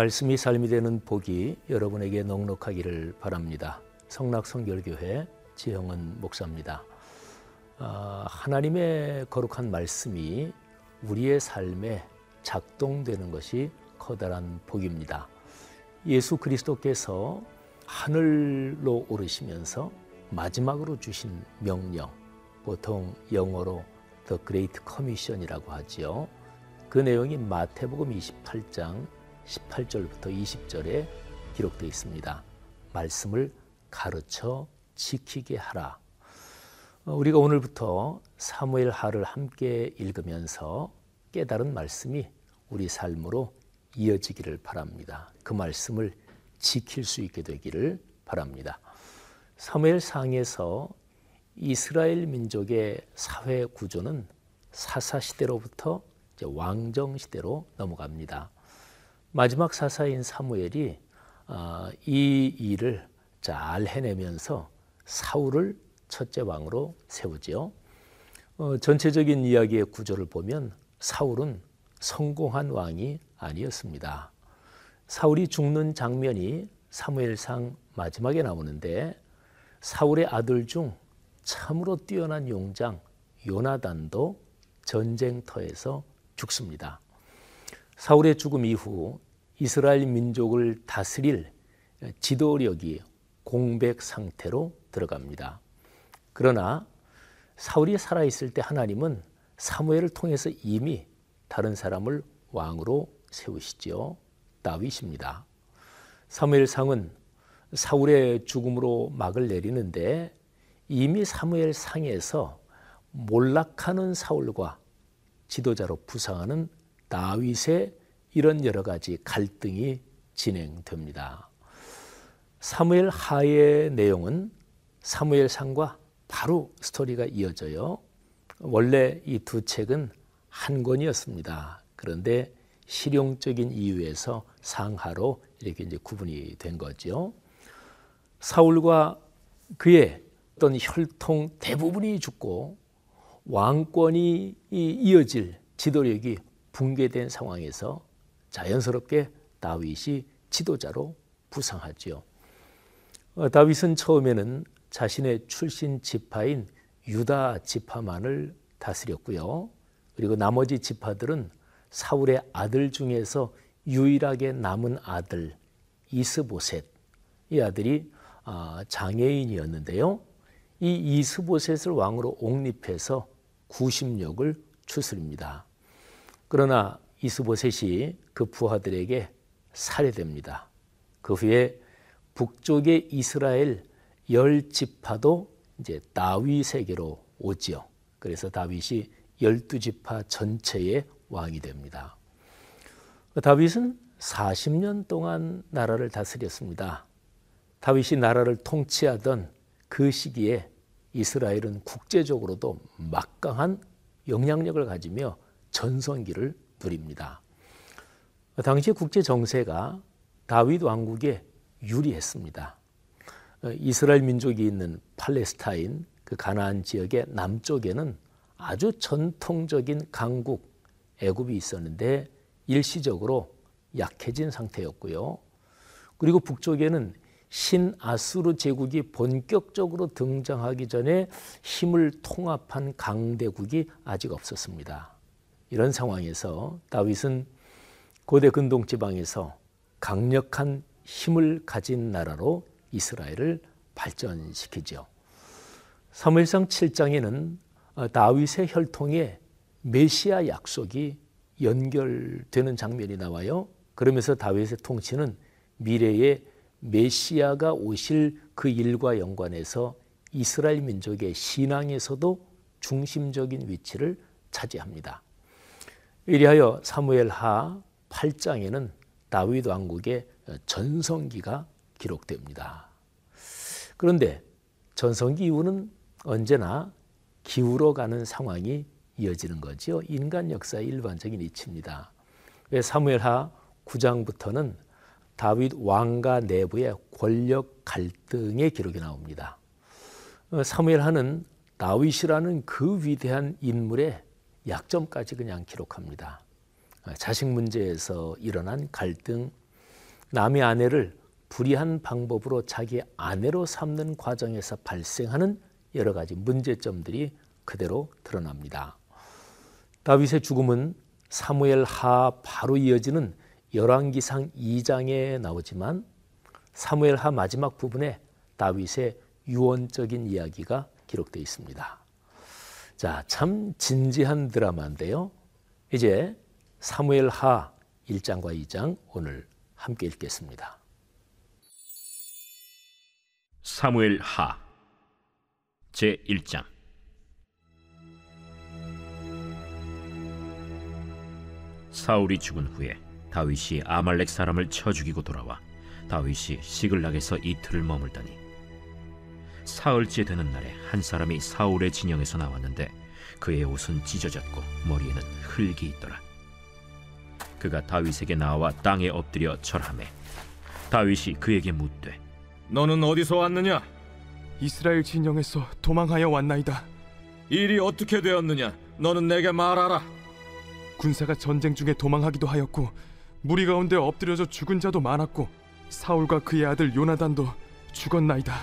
말씀이 삶이 되는 복이 여러분에게 넉넉하기를 바랍니다. 성락성결교회 지형은 목사입니다. 아, 하나님의 거룩한 말씀이 우리의 삶에 작동되는 것이 커다란 복입니다. 예수 그리스도께서 하늘로 오르시면서 마지막으로 주신 명령, 보통 영어로 The Great Commission이라고 하지요. 그 내용이 마태복음 28장 18절부터 20절에 기록되어 있습니다. 말씀을 가르쳐 지키게 하라. 어, 우리가 오늘부터 사무엘 하를 함께 읽으면서 깨달은 말씀이 우리 삶으로 이어지기를 바랍니다. 그 말씀을 지킬 수 있게 되기를 바랍니다. 사무엘 상에서 이스라엘 민족의 사회 구조는 사사 시대로부터 왕정 시대로 넘어갑니다. 마지막 사사인 사무엘이 아, 이 일을 잘 해내면서 사울을 첫째 왕으로 세우지요. 어, 전체적인 이야기의 구조를 보면 사울은 성공한 왕이 아니었습니다. 사울이 죽는 장면이 사무엘상 마지막에 나오는데 사울의 아들 중 참으로 뛰어난 용장 요나단도 전쟁터에서 죽습니다. 사울의 죽음 이후 이스라엘 민족을 다스릴 지도력이 공백 상태로 들어갑니다. 그러나 사울이 살아있을 때 하나님은 사무엘을 통해서 이미 다른 사람을 왕으로 세우시지요. 다윗입니다. 사무엘상은 사울의 죽음으로 막을 내리는데 이미 사무엘 상에서 몰락하는 사울과 지도자로 부상하는 다윗의 이런 여러 가지 갈등이 진행됩니다. 사무엘 하의 내용은 사무엘 상과 바로 스토리가 이어져요. 원래 이 두 책은 한 권이었습니다. 그런데 실용적인 이유에서 상하로 이렇게 이제 구분이 된 거죠. 사울과 그의 어떤 혈통 대부분이 죽고 왕권이 이어질 지도력이 붕괴된 상황에서 자연스럽게 다윗이 지도자로 부상하지요. 어, 다윗은 처음에는 자신의 출신 지파인 유다 지파만을 다스렸고요. 그리고 나머지 지파들은 사울의 아들 중에서 유일하게 남은 아들 이스보셋 이 아들이 아, 장애인이었는데요. 이 이스보셋을 왕으로 옹립해서 구심력을 추스립니다. 그러나 이스보셋이 그 부하들에게 살해됩니다. 그 후에 북쪽의 이스라엘 열 지파도 이제 다윗에게로 오지요. 그래서 다윗이 열두 지파 전체의 왕이 됩니다. 다윗은 40년 동안 나라를 다스렸습니다. 다윗이 나라를 통치하던 그 시기에 이스라엘은 국제적으로도 막강한 영향력을 가지며 전성기를 누립니다. 당시 국제 정세가 다윗 왕국에 유리했습니다. 이스라엘 민족이 있는 팔레스타인 그 가나안 지역의 남쪽에는 아주 전통적인 강국 애굽이 있었는데 일시적으로 약해진 상태였고요. 그리고 북쪽에는 신아수르 제국이 본격적으로 등장하기 전에 힘을 통합한 강대국이 아직 없었습니다. 이런 상황에서 다윗은 고대 근동 지방에서 강력한 힘을 가진 나라로 이스라엘을 발전시키죠. 사무엘상 7장에는 어, 다윗의 혈통에 메시아 약속이 연결되는 장면이 나와요. 그러면서 다윗의 통치는 미래의 메시아가 오실 그 일과 연관해서 이스라엘 민족의 신앙에서도 중심적인 위치를 차지합니다. 이리하여 사무엘하 8장에는 다윗 왕국의 전성기가 기록됩니다. 그런데 전성기 이후는 언제나 기울어가는 상황이 이어지는 거죠. 인간 역사의 일반적인 이치입니다. 사무엘하 9장부터는 다윗 왕가 내부의 권력 갈등의 기록이 나옵니다. 어, 사무엘하는 다윗이라는 그 위대한 인물의 약점까지 그냥 기록합니다. 어, 자식 문제에서 일어난 갈등, 남의 아내를 불의한 방법으로 자기 아내로 삼는 과정에서 발생하는 여러 가지 문제점들이 그대로 드러납니다. 다윗의 죽음은 사무엘 하 바로 이어지는 열왕기상 2장에 나오지만 사무엘 하 마지막 부분에 다윗의 유언적인 이야기가 기록되어 있습니다. 자, 참 진지한 드라마인데요. 이제 사무엘 하 1장과 2장 오늘 함께 읽겠습니다. 사무엘 하 제 1장 사울이 죽은 후에 다윗이 아말렉 사람을 쳐 죽이고 돌아와 다윗이 시글락에서 이틀을 머물더니 사흘째 되는 날에 한 사람이 사울의 진영에서 나왔는데 그의 옷은 찢어졌고 머리에는 흙이 있더라 그가 다윗에게 나와 땅에 엎드려 절하매 다윗이 그에게 묻되 너는 어디서 왔느냐? 이스라엘 진영에서 도망하여 왔나이다. 일이 어떻게 되었느냐? 너는 내게 말하라. 군사가 전쟁 중에 도망하기도 하였고 무리 가운데 엎드려져 죽은 자도 많았고 사울과 그의 아들 요나단도 죽었나이다.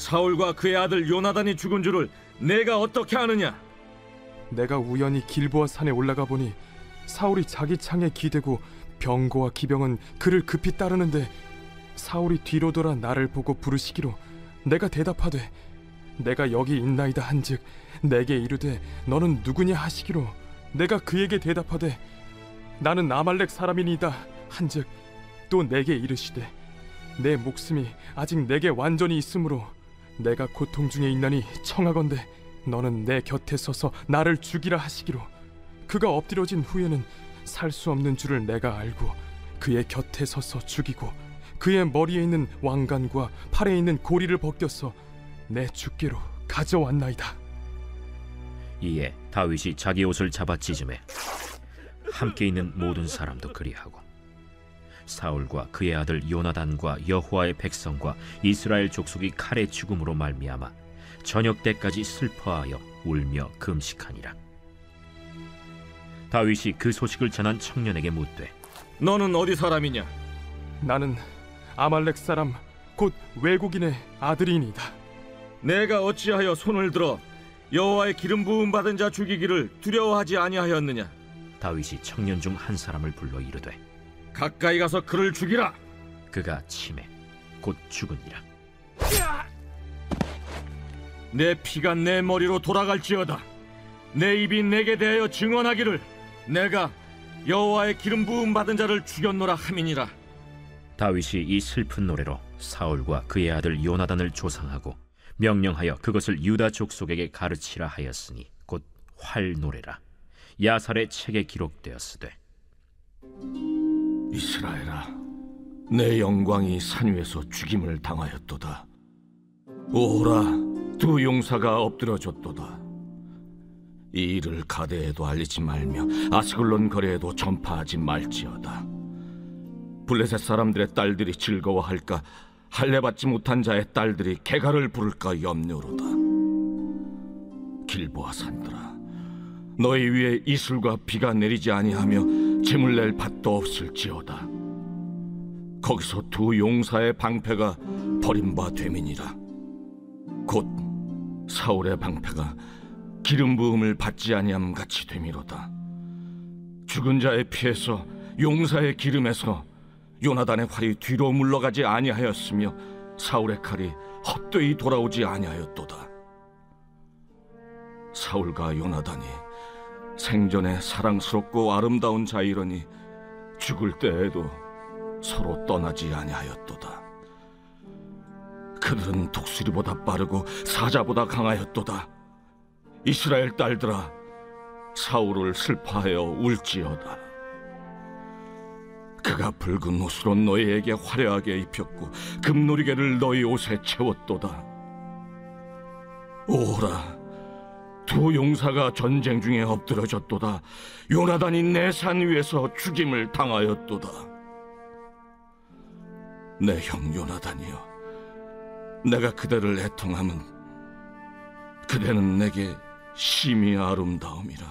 사울과 그의 아들 요나단이 죽은 줄을 내가 어떻게 아느냐? 내가 우연히 길보아 산에 올라가 보니 사울이 자기 창에 기대고 병거와 기병은 그를 급히 따르는데 사울이 뒤로 돌아 나를 보고 부르시기로 내가 대답하되 내가 여기 있나이다 한즉 내게 이르되 너는 누구냐 하시기로 내가 그에게 대답하되 나는 아말렉 사람이니이다 한즉 또 내게 이르시되 내 목숨이 아직 내게 완전히 있으므로 내가 고통 중에 있나니 청하건대 너는 내 곁에 서서 나를 죽이라 하시기로 그가 엎드려진 후에는 살 수 없는 줄을 내가 알고 그의 곁에 서서 죽이고 그의 머리에 있는 왕관과 팔에 있는 고리를 벗겨서 내 주께로 가져왔나이다. 이에 다윗이 자기 옷을 잡아 찢음에 함께 있는 모든 사람도 그리하고 사울과 그의 아들 요나단과 여호와의 백성과 이스라엘 족속이 칼의 죽음으로 말미암아 저녁 때까지 슬퍼하여 울며 금식하니라 다윗이 그 소식을 전한 청년에게 묻되 너는 어디 사람이냐? 나는 아말렉 사람 곧 외국인의 아들이니이다. 내가 어찌하여 손을 들어 여호와의 기름 부음 받은 자 죽이기를 두려워하지 아니하였느냐? 다윗이 청년 중 한 사람을 불러 이르되 가까이 가서 그를 죽이라. 그가 치매 곧 죽으니라 내 피가 내 머리로 돌아갈지어다. 내 입이 내게 대하여 증언하기를 내가 여호와의 기름 부음 받은 자를 죽였노라 함이니라. 다윗이 이 슬픈 노래로 사울과 그의 아들 요나단을 조상하고 명령하여 그것을 유다 족속에게 가르치라 하였으니 곧 활 노래라 야살의 책에 기록되었으되 이스라엘아, 내 영광이 산 위에서 죽임을 당하였도다. 오라, 두 용사가 엎드려졌도다. 이 일을 가데에도 알리지 말며 아스글론 거리에도 전파하지 말지어다. 블레셋 사람들의 딸들이 즐거워할까 할례받지 못한 자의 딸들이 개가를 부를까 염려로다. 길보아 산들아, 너희 위에 이슬과 비가 내리지 아니하며 재물 낼 밭도 없을지어다. 거기서 두 용사의 방패가 버림바 되민이라. 곧 사울의 방패가 기름 부음을 받지 아니함 같이 되미로다. 죽은 자의 피에서 용사의 기름에서 요나단의 활이 뒤로 물러가지 아니하였으며 사울의 칼이 헛되이 돌아오지 아니하였도다. 사울과 요나단이 생전에 사랑스럽고 아름다운 자이러니 죽을 때에도 서로 떠나지 아니하였도다. 그들은 독수리보다 빠르고 사자보다 강하였도다. 이스라엘 딸들아, 사울을 슬퍼하여 울지어다. 그가 붉은 옷으로 너희에게 화려하게 입혔고 금놀이개를 너희 옷에 채웠도다. 오라, 두 용사가 전쟁 중에 엎드러졌도다. 요나단이 내 산 위에서 죽임을 당하였도다. 내 형 요나단이여, 내가 그대를 애통함은 그대는 내게 심히 아름다움이라.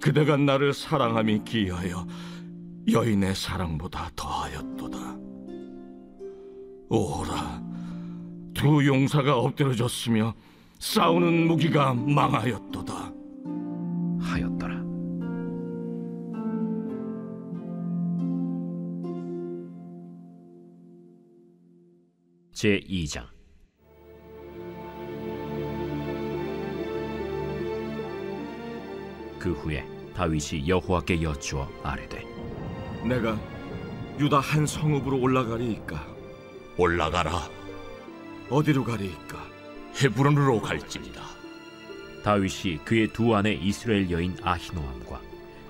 그대가 나를 사랑함이 기하여 여인의 사랑보다 더하였도다. 오라, 두 용사가 엎드려졌으며 싸우는 무기가 망하였도다. 하였더라. 제 2장 그 후에 다윗이 여호와께 여쭈어 아뢰되 내가 유다 한 성읍으로 올라가리이까 올라가라. 어디로 가리이까 헤브론으로 갈지니라. 다윗이 그의 두 아내 이스라엘 여인 아히노암과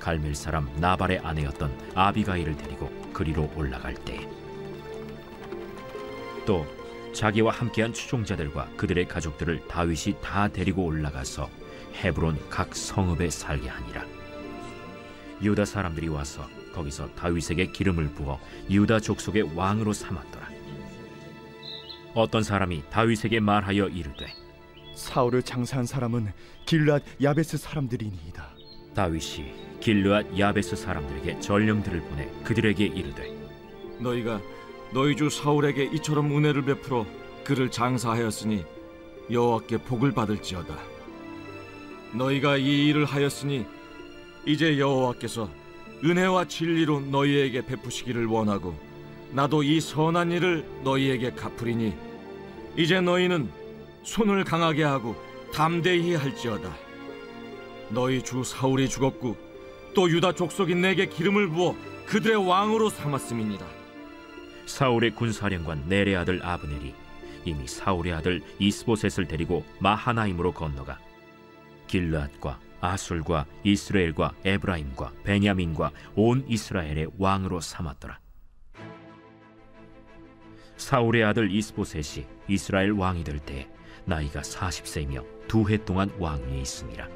갈멜 사람 나발의 아내였던 아비가일을 데리고 그리로 올라갈 때에 또 자기와 함께한 추종자들과 그들의 가족들을 다윗이 다 데리고 올라가서 헤브론 각 성읍에 살게 하니라 유다 사람들이 와서 거기서 다윗에게 기름을 부어 유다 족속의 왕으로 삼았더라 어떤 사람이 다윗에게 말하여 이르되 사울을 장사한 사람은 길앗 야베스 사람들이니이다. 다윗이 길르앗 야베스 사람들에게 전령들을 보내 그들에게 이르되 너희가 너희 주 사울에게 이처럼 은혜를 베풀어 그를 장사하였으니 여호와께 복을 받을지어다 너희가 이 일을 하였으니 이제 여호와께서 은혜와 진리로 너희에게 베푸시기를 원하고 나도 이 선한 일을 너희에게 갚으리니 이제 너희는 손을 강하게 하고 담대히 할지어다 너희 주 사울이 죽었고 또 유다 족속이 내게 기름을 부어 그들의 왕으로 삼았음이니라 사울의 군사령관 네레 아들 아브넬이 이미 사울의 아들 이스보셋을 데리고 마하나임으로 건너가 길르앗과 아술과 이스라엘과 에브라임과 베냐민과 온 이스라엘의 왕으로 삼았더라. 사울의 아들 이스보셋이 이스라엘 왕이 될 때 나이가 40세이며 두 해 동안 왕위에 있으니라.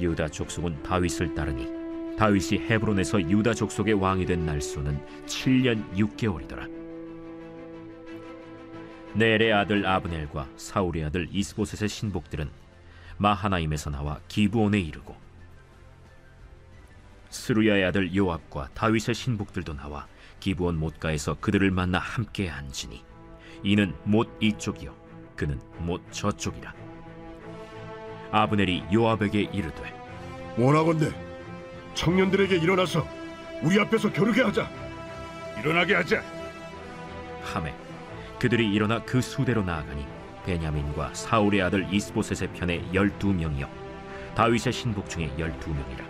유다 족속은 다윗을 따르니 다윗이 헤브론에서 유다 족속의 왕이 된 날수는 7년 6개월이더라. 넬의 아들 아브넬과 사울의 아들 이스보셋의 신복들은 마하나임에서 나와 기브온에 이르고 스루야의 아들 요압과 다윗의 신복들도 나와 기브온 못가에서 그들을 만나 함께 앉으니 이는 못 이쪽이요. 그는 못 저쪽이라. 아브넬이 요압에게 이르되 원하건대 청년들에게 일어나서 우리 앞에서 겨루게 하자. 일어나게 하자. 함에 그들이 일어나 그 수대로 나아가니 베냐민과 사울의 아들 이스보셋의 편에 열두 명이요. 다윗의 신복 중에 열두 명이라.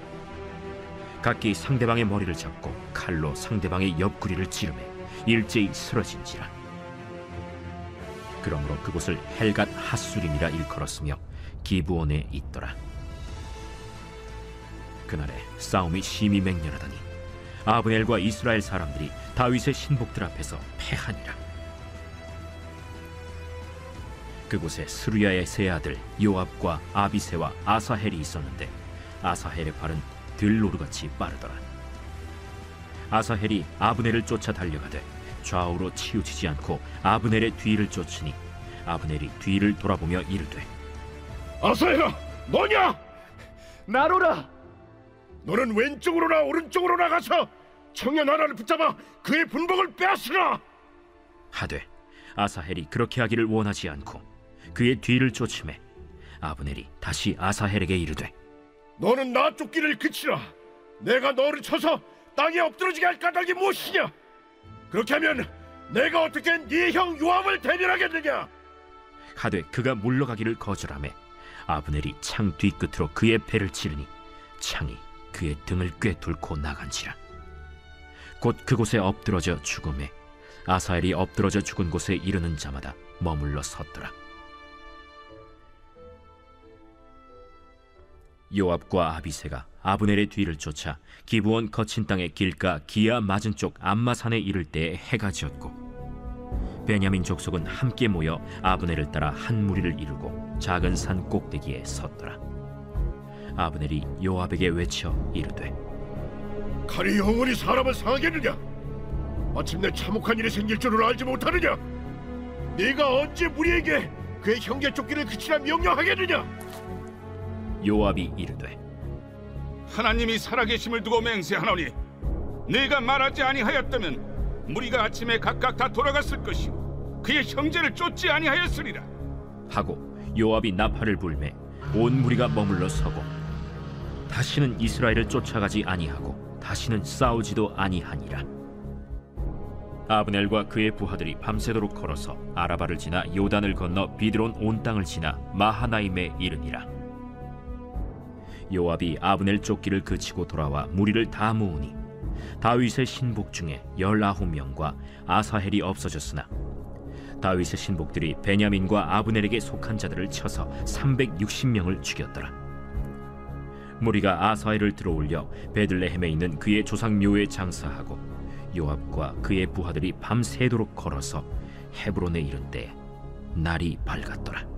각기 상대방의 머리를 잡고 칼로 상대방의 옆구리를 찌르매 일제히 쓰러진지라 그러므로 그곳을 헬갓 핫수림이라 일컬었으며 기브온에 있더라. 그날에 싸움이 심히 맹렬하더니 아브넬과 이스라엘 사람들이 다윗의 신복들 앞에서 패하니라. 그곳에 스루야의 세 아들 요압과 아비세와 아사헬이 있었는데 아사헬의 발은 들노루같이 빠르더라. 아사헬이 아브넬을 쫓아 달려가되 좌우로 치우치지 않고 아브넬의 뒤를 쫓으니 아브넬이 뒤를 돌아보며 이르되 아사야, 너냐? 나로라. 너는 왼쪽으로나 오른쪽으로 나가서 청년 하나를 붙잡아 그의 분복을 빼앗으라. 하되 아사헬이 그렇게 하기를 원하지 않고 그의 뒤를 쫓음에 아브넬이 다시 아사헬에게 이르되 너는 나 쫓기를 그치라. 내가 너를 쳐서 땅에 엎드러지게 할 까닭이 무엇이냐? 그렇게 하면 내가 어떻게 네 형 요압을 대면하겠느냐? 하되 그가 물러가기를 거절하매 아브넬이 창 뒤끝으로 그의 배를 찌르니 창이 그의 등을 꿰뚫고 나간지라 곧 그곳에 엎드러져 죽음에 아사엘이 엎드러져 죽은 곳에 이르는 자마다 머물러 섰더라 요압과 아비세가 아브넬의 뒤를 쫓아 기브온 거친 땅의 길가 기아 맞은 쪽 암마산에 이를 때에 해가 지었고 베냐민 족속은 함께 모여 아브넬을 따라 한 무리를 이루고 작은 산 꼭대기에 섰더라. 아브넬이 요압에게 외쳐 이르되 칼이 영원히 사람을 상하겠느냐? 마침내 참혹한 일이 생길 줄을 알지 못하느냐? 네가 언제 우리에게 그의 형제 쫓기를 그치라 명령하겠느냐? 요압이 이르되 하나님이 살아계심을 두고 맹세하노니 네가 말하지 아니하였다면 무리가 아침에 각각 다 돌아갔을 것이요 그의 형제를 쫓지 아니하였으리라. 하고 요압이 나팔을 불매 온 무리가 머물러 서고 다시는 이스라엘을 쫓아가지 아니하고 다시는 싸우지도 아니하니라. 아브넬과 그의 부하들이 밤새도록 걸어서 아라바를 지나 요단을 건너 비드론 온 땅을 지나 마하나임에 이르니라 요압이 아브넬 쫓기를 그치고 돌아와 무리를 다 모으니 다윗의 신복 중에 열아홉 명과 아사헬이 없어졌으나 다윗의 신복들이 베냐민과 아브넬에게 속한 자들을 쳐서 360명을 죽였더라. 무리가 아사헬을 들어올려 베들레헴에 있는 그의 조상 묘에 장사하고 요압과 그의 부하들이 밤새도록 걸어서 헤브론에 이른 때 날이 밝았더라.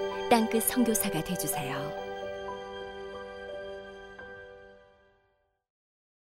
땅끝 선교사가 되주세요.